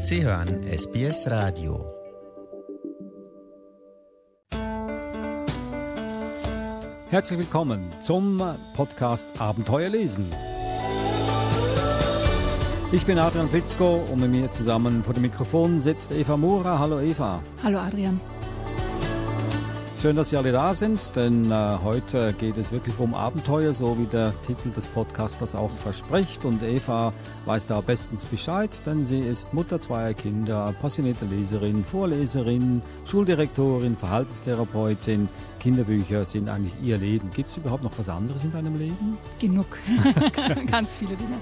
Sie hören SBS Radio. Herzlich willkommen zum Podcast Abenteuer lesen. Ich bin Adrian Blitzko und mit mir zusammen vor dem Mikrofon sitzt Eva Mura. Hallo Eva. Hallo Adrian. Schön, dass Sie alle da sind, denn äh, heute geht es wirklich um Abenteuer, so wie der Titel des Podcasts das auch verspricht. Und Eva weiß da bestens Bescheid, denn sie ist Mutter zweier Kinder, passionierte Leserin, Vorleserin, Schuldirektorin, Verhaltenstherapeutin. Kinderbücher sind eigentlich ihr Leben. Gibt es überhaupt noch was anderes in deinem Leben? Genug. Ganz viele Dinge.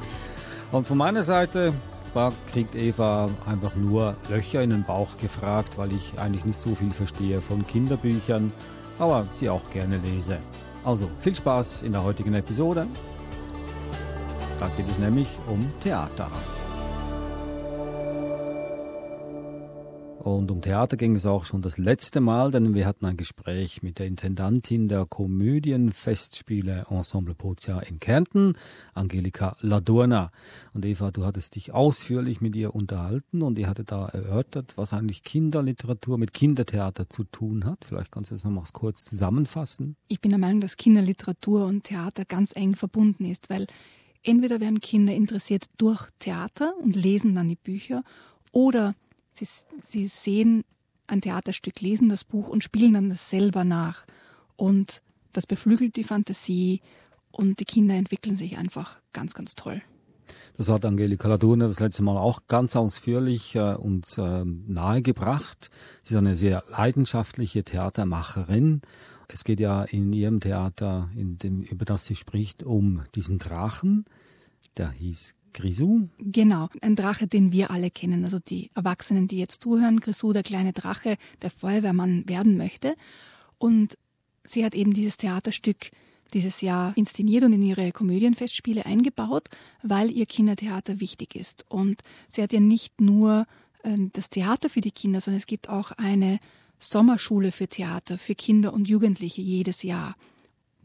Und von meiner Seite war, kriegt Eva einfach nur Löcher in den Bauch gefragt, weil ich eigentlich nicht so viel verstehe von Kinderbüchern, aber sie auch gerne lese. Also viel Spaß in der heutigen Episode. Da geht es nämlich um Theater. Und um Theater ging es auch schon das letzte Mal, denn wir hatten ein Gespräch mit der Intendantin der Komödienfestspiele Ensemble Pozia in Kärnten, Angelika Ladurna. Und Eva, du hattest dich ausführlich mit ihr unterhalten und ihr hattet da erörtert, was eigentlich Kinderliteratur mit Kindertheater zu tun hat. Vielleicht kannst du das nochmals kurz zusammenfassen. Ich bin der Meinung, dass Kinderliteratur und Theater ganz eng verbunden ist, weil entweder werden Kinder interessiert durch Theater und lesen dann die Bücher oder Sie, sie sehen ein Theaterstück, lesen das Buch und spielen dann das selber nach. Und das beflügelt die Fantasie und die Kinder entwickeln sich einfach ganz, ganz toll. Das hat Angelika Ladurne das letzte Mal auch ganz ausführlich äh, uns äh, nahegebracht. Sie ist eine sehr leidenschaftliche Theatermacherin. Es geht ja in ihrem Theater, in dem, über das sie spricht, um diesen Drachen. Der hieß Grisou? Genau, ein Drache, den wir alle kennen. Also die Erwachsenen, die jetzt zuhören. Grisou, der kleine Drache, der Feuerwehrmann werden möchte. Und sie hat eben dieses Theaterstück dieses Jahr inszeniert und in ihre Komödienfestspiele eingebaut, weil ihr Kindertheater wichtig ist. Und sie hat ja nicht nur äh, das Theater für die Kinder, sondern es gibt auch eine Sommerschule für Theater für Kinder und Jugendliche jedes Jahr,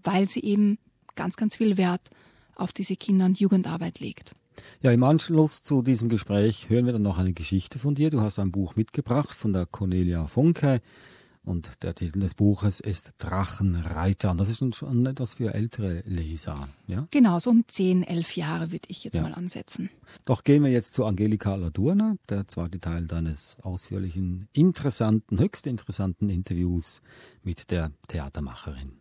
weil sie eben ganz, ganz viel Wert auf diese Kinder- und Jugendarbeit legt. Ja, im Anschluss zu diesem Gespräch hören wir dann noch eine Geschichte von dir. Du hast ein Buch mitgebracht von der Cornelia Funke und der Titel des Buches ist Drachenreiter. Und das ist schon etwas für ältere Leser. Ja? Genau, so um 10, 11 Jahre würde ich jetzt ja. mal ansetzen. Doch gehen wir jetzt zu Angelika Ladurna, der zweite Teil deines ausführlichen, interessanten, höchst interessanten Interviews mit der Theatermacherin.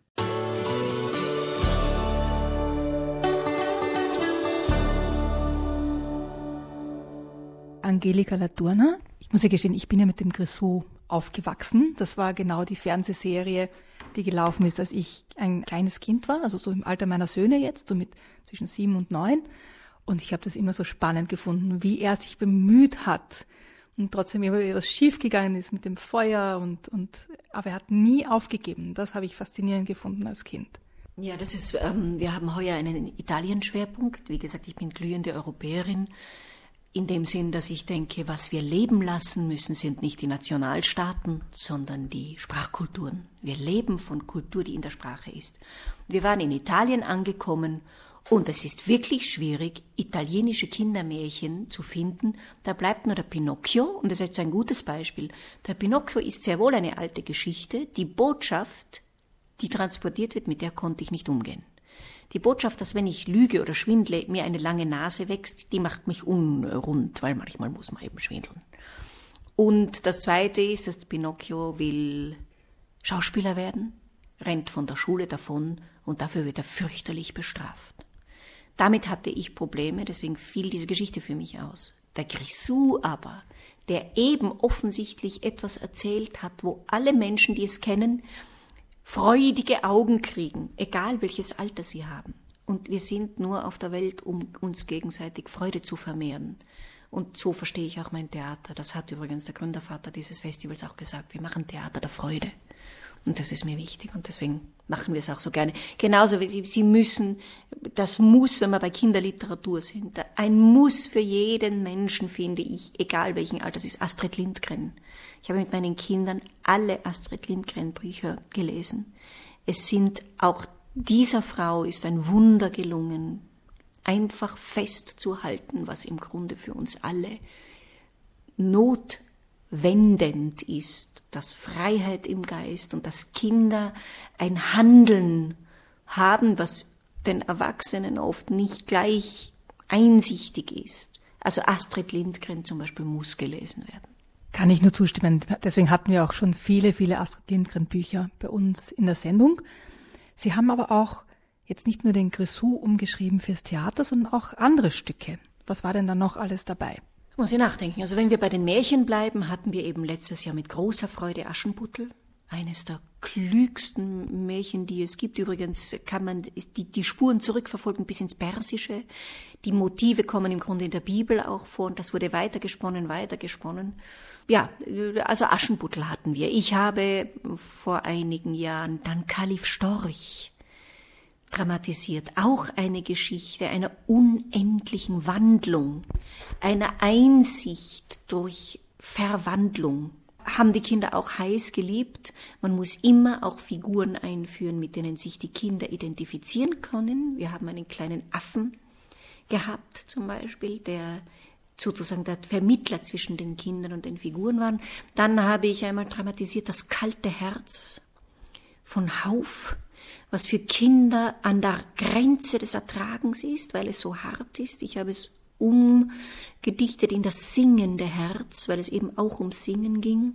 Angelika Laturna. Ich muss ja gestehen, ich bin ja mit dem Grisou aufgewachsen. Das war genau die Fernsehserie, die gelaufen ist, als ich ein kleines Kind war, also so im Alter meiner Söhne jetzt, so mit zwischen sieben und neun. Und ich habe das immer so spannend gefunden, wie er sich bemüht hat und trotzdem immer etwas schiefgegangen ist mit dem Feuer und, und aber er hat nie aufgegeben. Das habe ich faszinierend gefunden als Kind. Ja, das ist, ähm, wir haben heuer einen Italien-Schwerpunkt. Wie gesagt, ich bin glühende Europäerin in dem Sinn, dass ich denke, was wir leben lassen müssen, sind nicht die Nationalstaaten, sondern die Sprachkulturen. Wir leben von Kultur, die in der Sprache ist. Wir waren in Italien angekommen und es ist wirklich schwierig, italienische Kindermärchen zu finden. Da bleibt nur der Pinocchio und das ist jetzt ein gutes Beispiel. Der Pinocchio ist sehr wohl eine alte Geschichte. Die Botschaft, die transportiert wird, mit der konnte ich nicht umgehen. Die Botschaft, dass wenn ich lüge oder schwindle, mir eine lange Nase wächst, die macht mich unrund, weil manchmal muss man eben schwindeln. Und das Zweite ist, dass Pinocchio will Schauspieler werden, rennt von der Schule davon und dafür wird er fürchterlich bestraft. Damit hatte ich Probleme, deswegen fiel diese Geschichte für mich aus. Der Grisou aber, der eben offensichtlich etwas erzählt hat, wo alle Menschen, die es kennen, freudige Augen kriegen, egal welches Alter sie haben. Und wir sind nur auf der Welt, um uns gegenseitig Freude zu vermehren. Und so verstehe ich auch mein Theater. Das hat übrigens der Gründervater dieses Festivals auch gesagt. Wir machen Theater der Freude. Und das ist mir wichtig und deswegen machen wir es auch so gerne. Genauso wie Sie, Sie müssen, das muss, wenn wir bei Kinderliteratur sind, ein Muss für jeden Menschen, finde ich, egal welchen Alters ist, Astrid Lindgren. Ich habe mit meinen Kindern alle Astrid Lindgren Bücher gelesen. Es sind auch dieser Frau ist ein Wunder gelungen, einfach festzuhalten, was im Grunde für uns alle notwendend ist, dass Freiheit im Geist und dass Kinder ein Handeln haben, was den Erwachsenen oft nicht gleich einsichtig ist. Also Astrid Lindgren zum Beispiel muss gelesen werden. Kann ich nur zustimmen. Deswegen hatten wir auch schon viele, viele Astrid Lindgren Bücher bei uns in der Sendung. Sie haben aber auch jetzt nicht nur den Grisou umgeschrieben fürs Theater, sondern auch andere Stücke. Was war denn da noch alles dabei? Muss ich nachdenken. Also wenn wir bei den Märchen bleiben, hatten wir eben letztes Jahr mit großer Freude Aschenputtel. Eines der klügsten Märchen, die es gibt. Übrigens kann man die, die Spuren zurückverfolgen bis ins Persische. Die Motive kommen im Grunde in der Bibel auch vor und das wurde weitergesponnen, weitergesponnen. Ja, also Aschenputtel hatten wir. Ich habe vor einigen Jahren dann Kalif Storch dramatisiert. Auch eine Geschichte einer unendlichen Wandlung, einer Einsicht durch Verwandlung. Haben die Kinder auch heiß geliebt. Man muss immer auch Figuren einführen, mit denen sich die Kinder identifizieren können. Wir haben einen kleinen Affen gehabt, zum Beispiel, der sozusagen der Vermittler zwischen den Kindern und den Figuren waren. Dann habe ich einmal dramatisiert das kalte Herz von Hauf, was für Kinder an der Grenze des Ertragens ist, weil es so hart ist. Ich habe es umgedichtet in das singende Herz, weil es eben auch um Singen ging.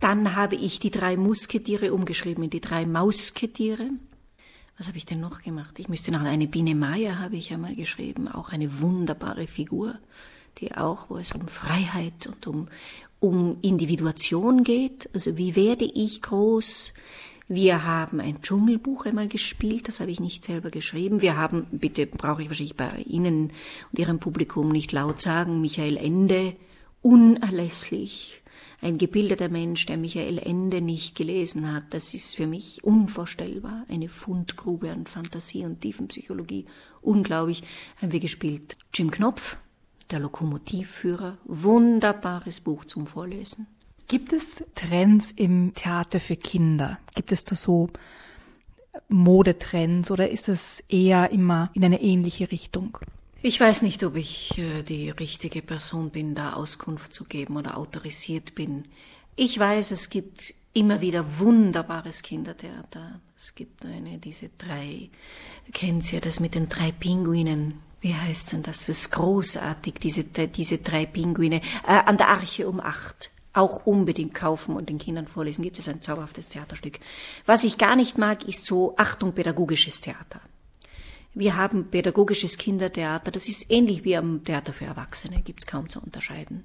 Dann habe ich die drei Musketiere umgeschrieben in die drei Mausketiere. Was habe ich denn noch gemacht? Ich müsste nach eine Biene Meier habe ich einmal geschrieben, auch eine wunderbare Figur, die auch, wo es um Freiheit und um, um Individuation geht. Also wie werde ich groß? Wir haben ein Dschungelbuch einmal gespielt, das habe ich nicht selber geschrieben. Wir haben, bitte brauche ich wahrscheinlich bei Ihnen und Ihrem Publikum nicht laut sagen, Michael Ende, unerlässlich. Ein gebildeter Mensch, der Michael Ende nicht gelesen hat, das ist für mich unvorstellbar. Eine Fundgrube an Fantasie und Tiefenpsychologie. Unglaublich. Haben wir gespielt. Jim Knopf, der Lokomotivführer. Wunderbares Buch zum Vorlesen. Gibt es Trends im Theater für Kinder? Gibt es da so Modetrends oder ist es eher immer in eine ähnliche Richtung? Ich weiß nicht, ob ich äh, die richtige Person bin, da Auskunft zu geben oder autorisiert bin. Ich weiß, es gibt immer wieder wunderbares Kindertheater. Es gibt eine, diese drei, Sie ja das mit den drei Pinguinen. Wie heißt denn das? Das ist großartig, diese, diese drei Pinguine. Äh, an der Arche um acht auch unbedingt kaufen und den Kindern vorlesen. Gibt es ein zauberhaftes Theaterstück. Was ich gar nicht mag, ist so Achtung pädagogisches Theater. Wir haben pädagogisches Kindertheater, das ist ähnlich wie am Theater für Erwachsene, gibt's kaum zu unterscheiden.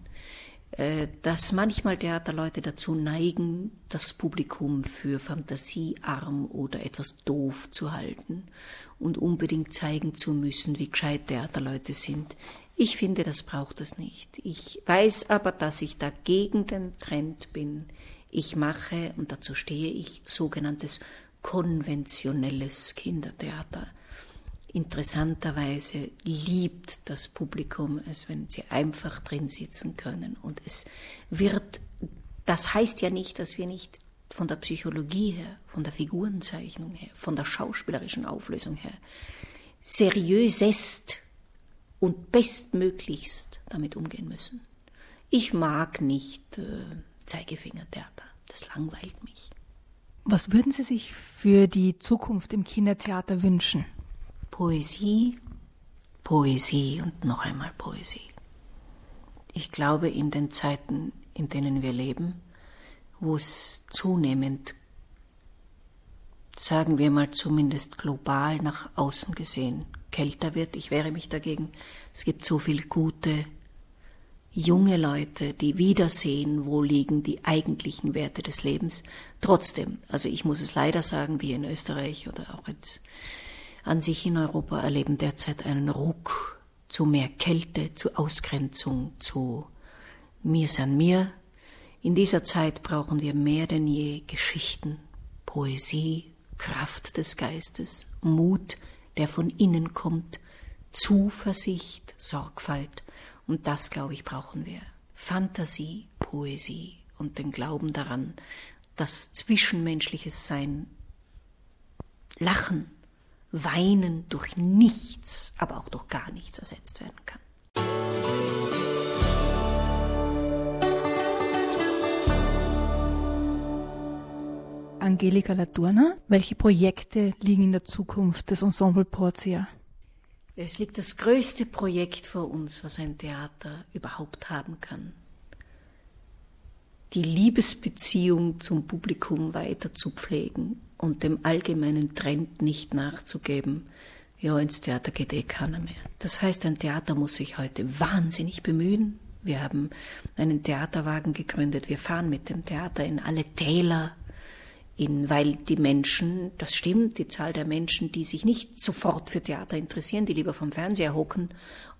Äh, dass manchmal Theaterleute dazu neigen, das Publikum für fantasiearm oder etwas doof zu halten und unbedingt zeigen zu müssen, wie gescheit Theaterleute sind. Ich finde, das braucht es nicht. Ich weiß aber, dass ich dagegen den Trend bin. Ich mache, und dazu stehe ich, sogenanntes konventionelles Kindertheater. Interessanterweise liebt das Publikum es, wenn sie einfach drin sitzen können. Und es wird, das heißt ja nicht, dass wir nicht von der Psychologie her, von der Figurenzeichnung her, von der schauspielerischen Auflösung her seriösest und bestmöglichst damit umgehen müssen. Ich mag nicht äh, Zeigefingertheater, das langweilt mich. Was würden Sie sich für die Zukunft im Kindertheater wünschen? Poesie, Poesie und noch einmal Poesie. Ich glaube, in den Zeiten, in denen wir leben, wo es zunehmend, sagen wir mal zumindest global nach außen gesehen, kälter wird. Ich wehre mich dagegen. Es gibt so viele gute junge Leute, die wiedersehen, wo liegen die eigentlichen Werte des Lebens. Trotzdem, also ich muss es leider sagen, wir in Österreich oder auch jetzt an sich in Europa erleben derzeit einen Ruck zu mehr Kälte, zu Ausgrenzung, zu mir san mir. In dieser Zeit brauchen wir mehr denn je Geschichten, Poesie, Kraft des Geistes, Mut, der von innen kommt, Zuversicht, Sorgfalt. Und das, glaube ich, brauchen wir. Fantasie, Poesie und den Glauben daran, dass zwischenmenschliches Sein, Lachen, Weinen durch nichts, aber auch durch gar nichts ersetzt werden kann. Angelika Laturna. Welche Projekte liegen in der Zukunft des Ensemble Portia? Es liegt das größte Projekt vor uns, was ein Theater überhaupt haben kann. Die Liebesbeziehung zum Publikum weiter zu pflegen und dem allgemeinen Trend nicht nachzugeben. Ja, ins Theater geht eh keiner mehr. Das heißt, ein Theater muss sich heute wahnsinnig bemühen. Wir haben einen Theaterwagen gegründet. Wir fahren mit dem Theater in alle Täler, in, weil die Menschen, das stimmt, die Zahl der Menschen, die sich nicht sofort für Theater interessieren, die lieber vom Fernseher hocken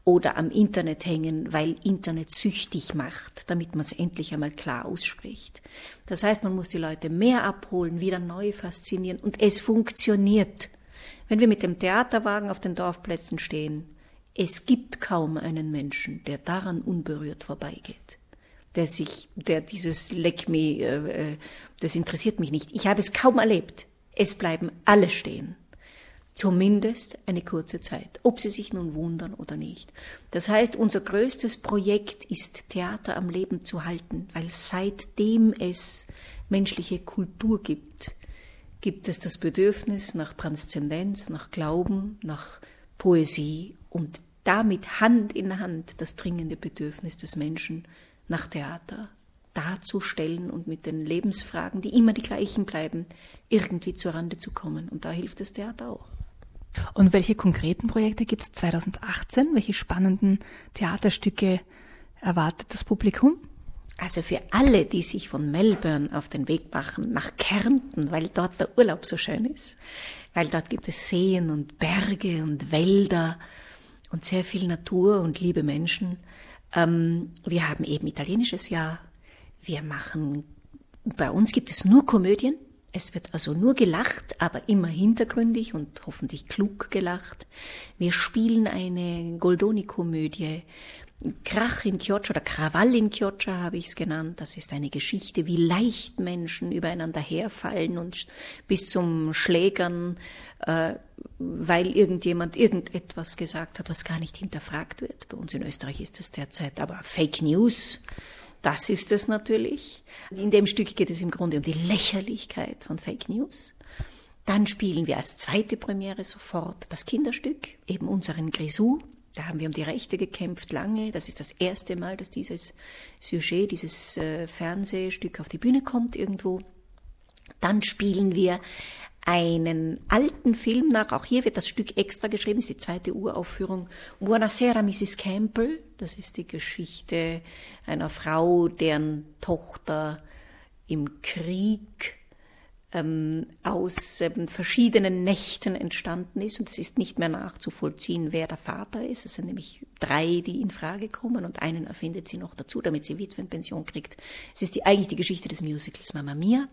oder am Internet hängen, weil Internet süchtig macht, damit man es endlich einmal klar ausspricht. Das heißt, man muss die Leute mehr abholen, wieder neu faszinieren und es funktioniert. Wenn wir mit dem Theaterwagen auf den Dorfplätzen stehen, es gibt kaum einen Menschen, der daran unberührt vorbeigeht der sich, der dieses Leck me, äh, äh, das interessiert mich nicht. Ich habe es kaum erlebt. Es bleiben alle stehen. Zumindest eine kurze Zeit, ob sie sich nun wundern oder nicht. Das heißt, unser größtes Projekt ist, Theater am Leben zu halten, weil seitdem es menschliche Kultur gibt, gibt es das Bedürfnis nach Transzendenz, nach Glauben, nach Poesie und damit Hand in Hand das dringende Bedürfnis des Menschen nach Theater darzustellen und mit den Lebensfragen, die immer die gleichen bleiben, irgendwie zur Rande zu kommen. Und da hilft das Theater auch. Und welche konkreten Projekte gibt es 2018? Welche spannenden Theaterstücke erwartet das Publikum? Also für alle, die sich von Melbourne auf den Weg machen nach Kärnten, weil dort der Urlaub so schön ist, weil dort gibt es Seen und Berge und Wälder und sehr viel Natur und liebe Menschen, ähm, wir haben eben italienisches Jahr. Wir machen, bei uns gibt es nur Komödien. Es wird also nur gelacht, aber immer hintergründig und hoffentlich klug gelacht. Wir spielen eine Goldoni-Komödie. Krach in Chioccia oder Krawall in Chioccia habe ich es genannt. Das ist eine Geschichte, wie leicht Menschen übereinander herfallen und bis zum Schlägern, äh, weil irgendjemand irgendetwas gesagt hat, was gar nicht hinterfragt wird. Bei uns in Österreich ist das derzeit aber Fake News. Das ist es natürlich. In dem Stück geht es im Grunde um die Lächerlichkeit von Fake News. Dann spielen wir als zweite Premiere sofort das Kinderstück, eben unseren Grisou, da haben wir um die Rechte gekämpft lange. Das ist das erste Mal, dass dieses Sujet, dieses äh, Fernsehstück auf die Bühne kommt irgendwo. Dann spielen wir einen alten Film nach. Auch hier wird das Stück extra geschrieben, das ist die zweite Uraufführung. Buonasera, Mrs. Campbell. Das ist die Geschichte einer Frau, deren Tochter im Krieg ähm, aus ähm, verschiedenen Nächten entstanden ist und es ist nicht mehr nachzuvollziehen, wer der Vater ist. Es sind nämlich drei, die in Frage kommen und einen erfindet sie noch dazu, damit sie Witwenpension kriegt. Es ist die, eigentlich die Geschichte des Musicals Mamma Mia.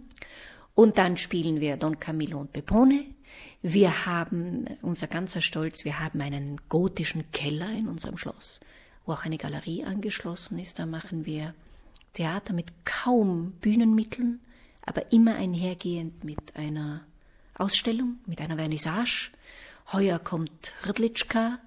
Und dann spielen wir Don Camillo und Pepone. Wir haben, unser ganzer Stolz, wir haben einen gotischen Keller in unserem Schloss, wo auch eine Galerie angeschlossen ist. Da machen wir Theater mit kaum Bühnenmitteln aber immer einhergehend mit einer Ausstellung, mit einer Vernissage. Heuer kommt Hrdlitschka,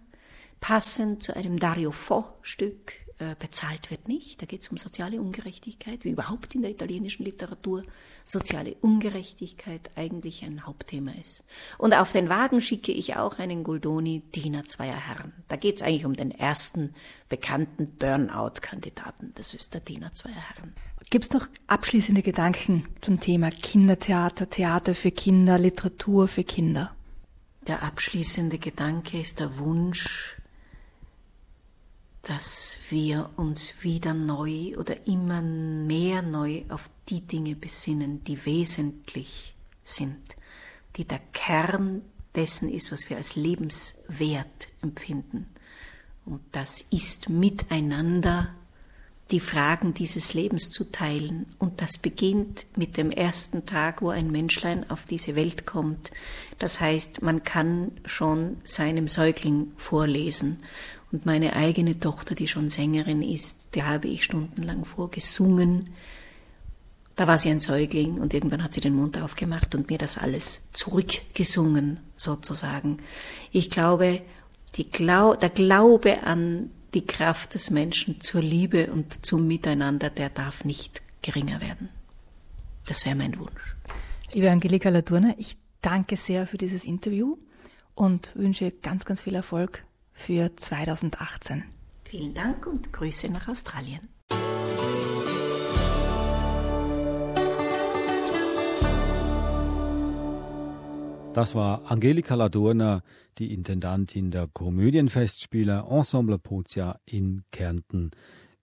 passend zu einem Dario Fo-Stück, äh, bezahlt wird nicht. Da geht es um soziale Ungerechtigkeit, wie überhaupt in der italienischen Literatur soziale Ungerechtigkeit eigentlich ein Hauptthema ist. Und auf den Wagen schicke ich auch einen Goldoni Diener zweier Herren. Da geht es eigentlich um den ersten bekannten Burnout-Kandidaten. Das ist der Diener zweier Herren. Gibt es noch abschließende Gedanken zum Thema Kindertheater, Theater für Kinder, Literatur für Kinder? Der abschließende Gedanke ist der Wunsch, dass wir uns wieder neu oder immer mehr neu auf die Dinge besinnen, die wesentlich sind, die der Kern dessen ist, was wir als lebenswert empfinden. Und das ist miteinander die Fragen dieses Lebens zu teilen. Und das beginnt mit dem ersten Tag, wo ein Menschlein auf diese Welt kommt. Das heißt, man kann schon seinem Säugling vorlesen. Und meine eigene Tochter, die schon Sängerin ist, die habe ich stundenlang vorgesungen. Da war sie ein Säugling und irgendwann hat sie den Mund aufgemacht und mir das alles zurückgesungen, sozusagen. Ich glaube, Glau der Glaube an die Kraft des Menschen zur Liebe und zum Miteinander, der darf nicht geringer werden. Das wäre mein Wunsch. Liebe Angelika Ladurner, ich danke sehr für dieses Interview und wünsche ganz, ganz viel Erfolg für 2018. Vielen Dank und Grüße nach Australien. Das war Angelika Ladurner, die Intendantin der Komödienfestspiele Ensemble Pozia in Kärnten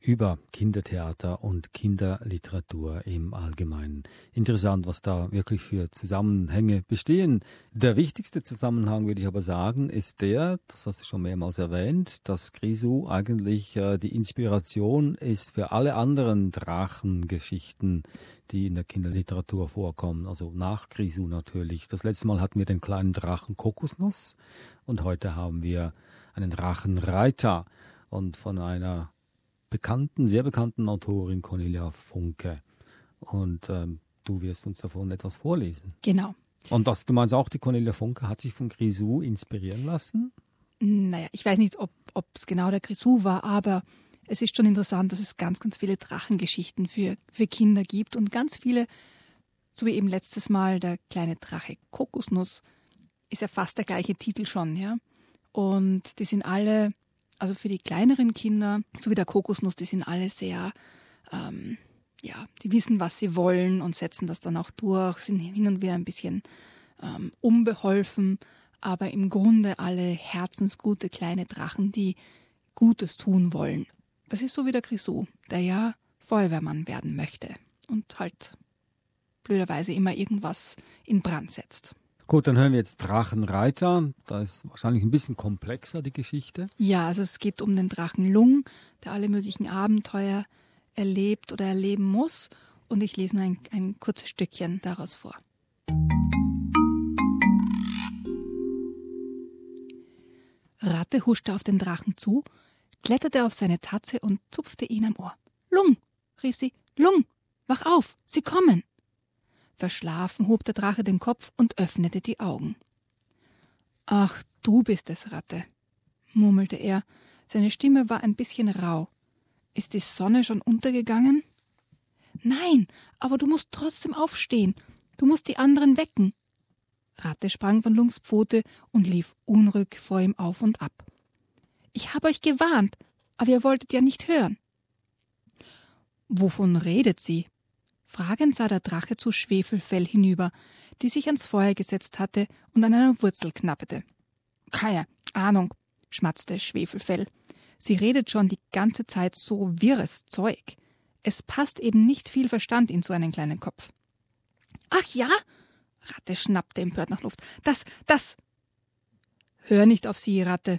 über Kindertheater und Kinderliteratur im Allgemeinen. Interessant, was da wirklich für Zusammenhänge bestehen. Der wichtigste Zusammenhang, würde ich aber sagen, ist der, das hast du schon mehrmals erwähnt, dass Grisou eigentlich äh, die Inspiration ist für alle anderen Drachengeschichten, die in der Kinderliteratur vorkommen. Also nach Grisou natürlich. Das letzte Mal hatten wir den kleinen Drachen Kokosnuss und heute haben wir einen Drachenreiter und von einer bekannten, sehr bekannten Autorin Cornelia Funke. Und ähm, du wirst uns davon etwas vorlesen. Genau. Und das, du meinst auch, die Cornelia Funke hat sich von Grisou inspirieren lassen? Naja, ich weiß nicht, ob es genau der Grisou war, aber es ist schon interessant, dass es ganz, ganz viele Drachengeschichten für, für Kinder gibt und ganz viele, so wie eben letztes Mal der kleine Drache Kokosnuss, ist ja fast der gleiche Titel schon, ja. Und die sind alle also für die kleineren Kinder, so wie der Kokosnuss, die sind alle sehr, ähm, ja, die wissen, was sie wollen und setzen das dann auch durch, sind hin und wieder ein bisschen ähm, unbeholfen, aber im Grunde alle herzensgute kleine Drachen, die Gutes tun wollen. Das ist so wie der Grisou, der ja Feuerwehrmann werden möchte und halt blöderweise immer irgendwas in Brand setzt. Gut, dann hören wir jetzt Drachenreiter. Da ist wahrscheinlich ein bisschen komplexer die Geschichte. Ja, also es geht um den Drachen Lung, der alle möglichen Abenteuer erlebt oder erleben muss. Und ich lese nur ein, ein kurzes Stückchen daraus vor. Ratte huschte auf den Drachen zu, kletterte auf seine Tatze und zupfte ihn am Ohr. Lung, rief sie, Lung, wach auf, sie kommen. Verschlafen hob der Drache den Kopf und öffnete die Augen. Ach, du bist es, Ratte, murmelte er. Seine Stimme war ein bisschen rau. Ist die Sonne schon untergegangen? Nein, aber du musst trotzdem aufstehen. Du musst die anderen wecken. Ratte sprang von Lungs Pfote und lief unruhig vor ihm auf und ab. Ich habe euch gewarnt, aber ihr wolltet ja nicht hören. Wovon redet sie? Fragend sah der Drache zu Schwefelfell hinüber, die sich ans Feuer gesetzt hatte und an einer Wurzel knappete. Keine Ahnung, schmatzte Schwefelfell. Sie redet schon die ganze Zeit so wirres Zeug. Es passt eben nicht viel Verstand in so einen kleinen Kopf. Ach ja? Ratte schnappte empört nach Luft. Das, das. Hör nicht auf sie, Ratte.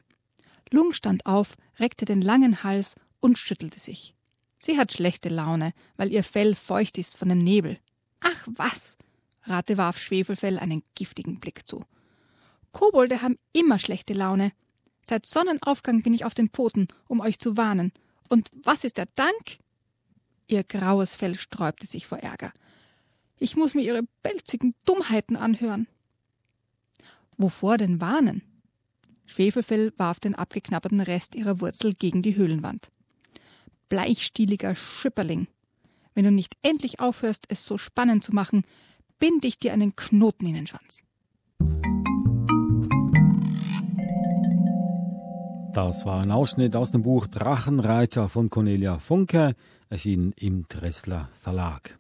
Lung stand auf, reckte den langen Hals und schüttelte sich. Sie hat schlechte Laune, weil ihr Fell feucht ist von dem Nebel. Ach was! Rate warf Schwefelfell einen giftigen Blick zu. Kobolde haben immer schlechte Laune. Seit Sonnenaufgang bin ich auf den Pfoten, um euch zu warnen. Und was ist der Dank? Ihr graues Fell sträubte sich vor Ärger. Ich muss mir ihre pelzigen Dummheiten anhören. Wovor denn warnen? Schwefelfell warf den abgeknabberten Rest ihrer Wurzel gegen die Höhlenwand bleichstieliger Schüpperling. Wenn du nicht endlich aufhörst, es so spannend zu machen, bind ich dir einen Knoten in den Schwanz. Das war ein Ausschnitt aus dem Buch Drachenreiter von Cornelia Funke, erschienen im Dressler Verlag.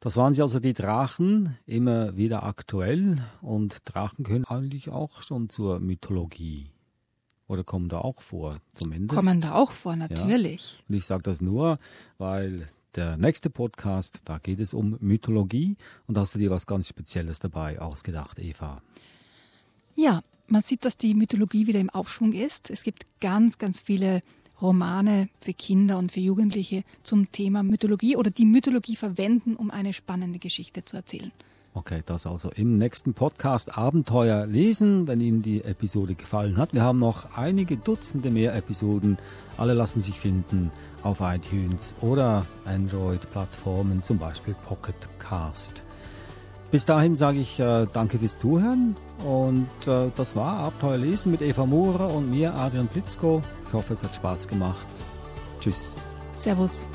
Das waren sie also die Drachen, immer wieder aktuell und Drachen können eigentlich auch schon zur Mythologie oder kommen da auch vor, zumindest? Kommen da auch vor, natürlich. Ja. Und ich sage das nur, weil der nächste Podcast, da geht es um Mythologie und da hast du dir was ganz Spezielles dabei ausgedacht, Eva. Ja, man sieht, dass die Mythologie wieder im Aufschwung ist. Es gibt ganz, ganz viele Romane für Kinder und für Jugendliche zum Thema Mythologie oder die Mythologie verwenden, um eine spannende Geschichte zu erzählen. Okay, das also im nächsten Podcast Abenteuer lesen, wenn Ihnen die Episode gefallen hat. Wir haben noch einige Dutzende mehr Episoden. Alle lassen sich finden auf iTunes oder Android-Plattformen, zum Beispiel Pocket Cast. Bis dahin sage ich äh, danke fürs Zuhören und äh, das war Abenteuer lesen mit Eva Murer und mir, Adrian Plitzko. Ich hoffe, es hat Spaß gemacht. Tschüss. Servus.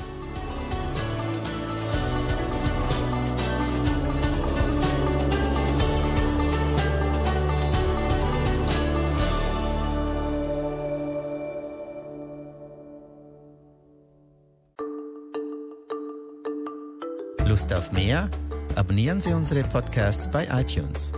Lust auf mehr? Abonnieren Sie unsere Podcasts bei iTunes.